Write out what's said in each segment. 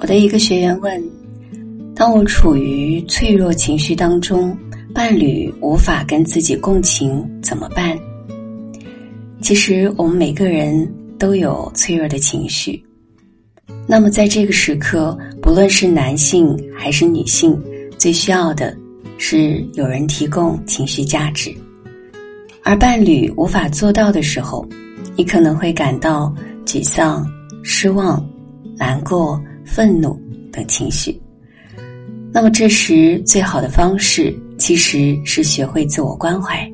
我的一个学员问：“当我处于脆弱情绪当中，伴侣无法跟自己共情，怎么办？”其实我们每个人都有脆弱的情绪。那么在这个时刻，不论是男性还是女性，最需要的是有人提供情绪价值。而伴侣无法做到的时候，你可能会感到沮丧、失望、难过。愤怒等情绪，那么这时最好的方式其实是学会自我关怀，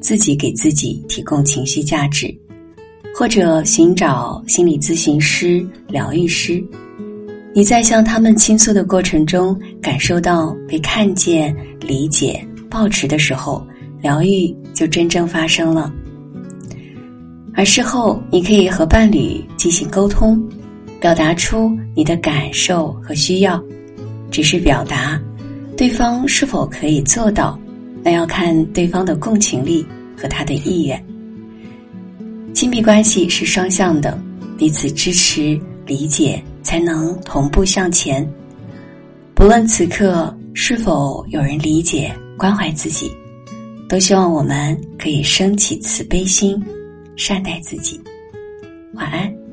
自己给自己提供情绪价值，或者寻找心理咨询师、疗愈师。你在向他们倾诉的过程中，感受到被看见、理解、抱持的时候，疗愈就真正发生了。而事后，你可以和伴侣进行沟通。表达出你的感受和需要，只是表达，对方是否可以做到，那要看对方的共情力和他的意愿。亲密关系是双向的，彼此支持、理解，才能同步向前。不论此刻是否有人理解、关怀自己，都希望我们可以升起慈悲心，善待自己。晚安。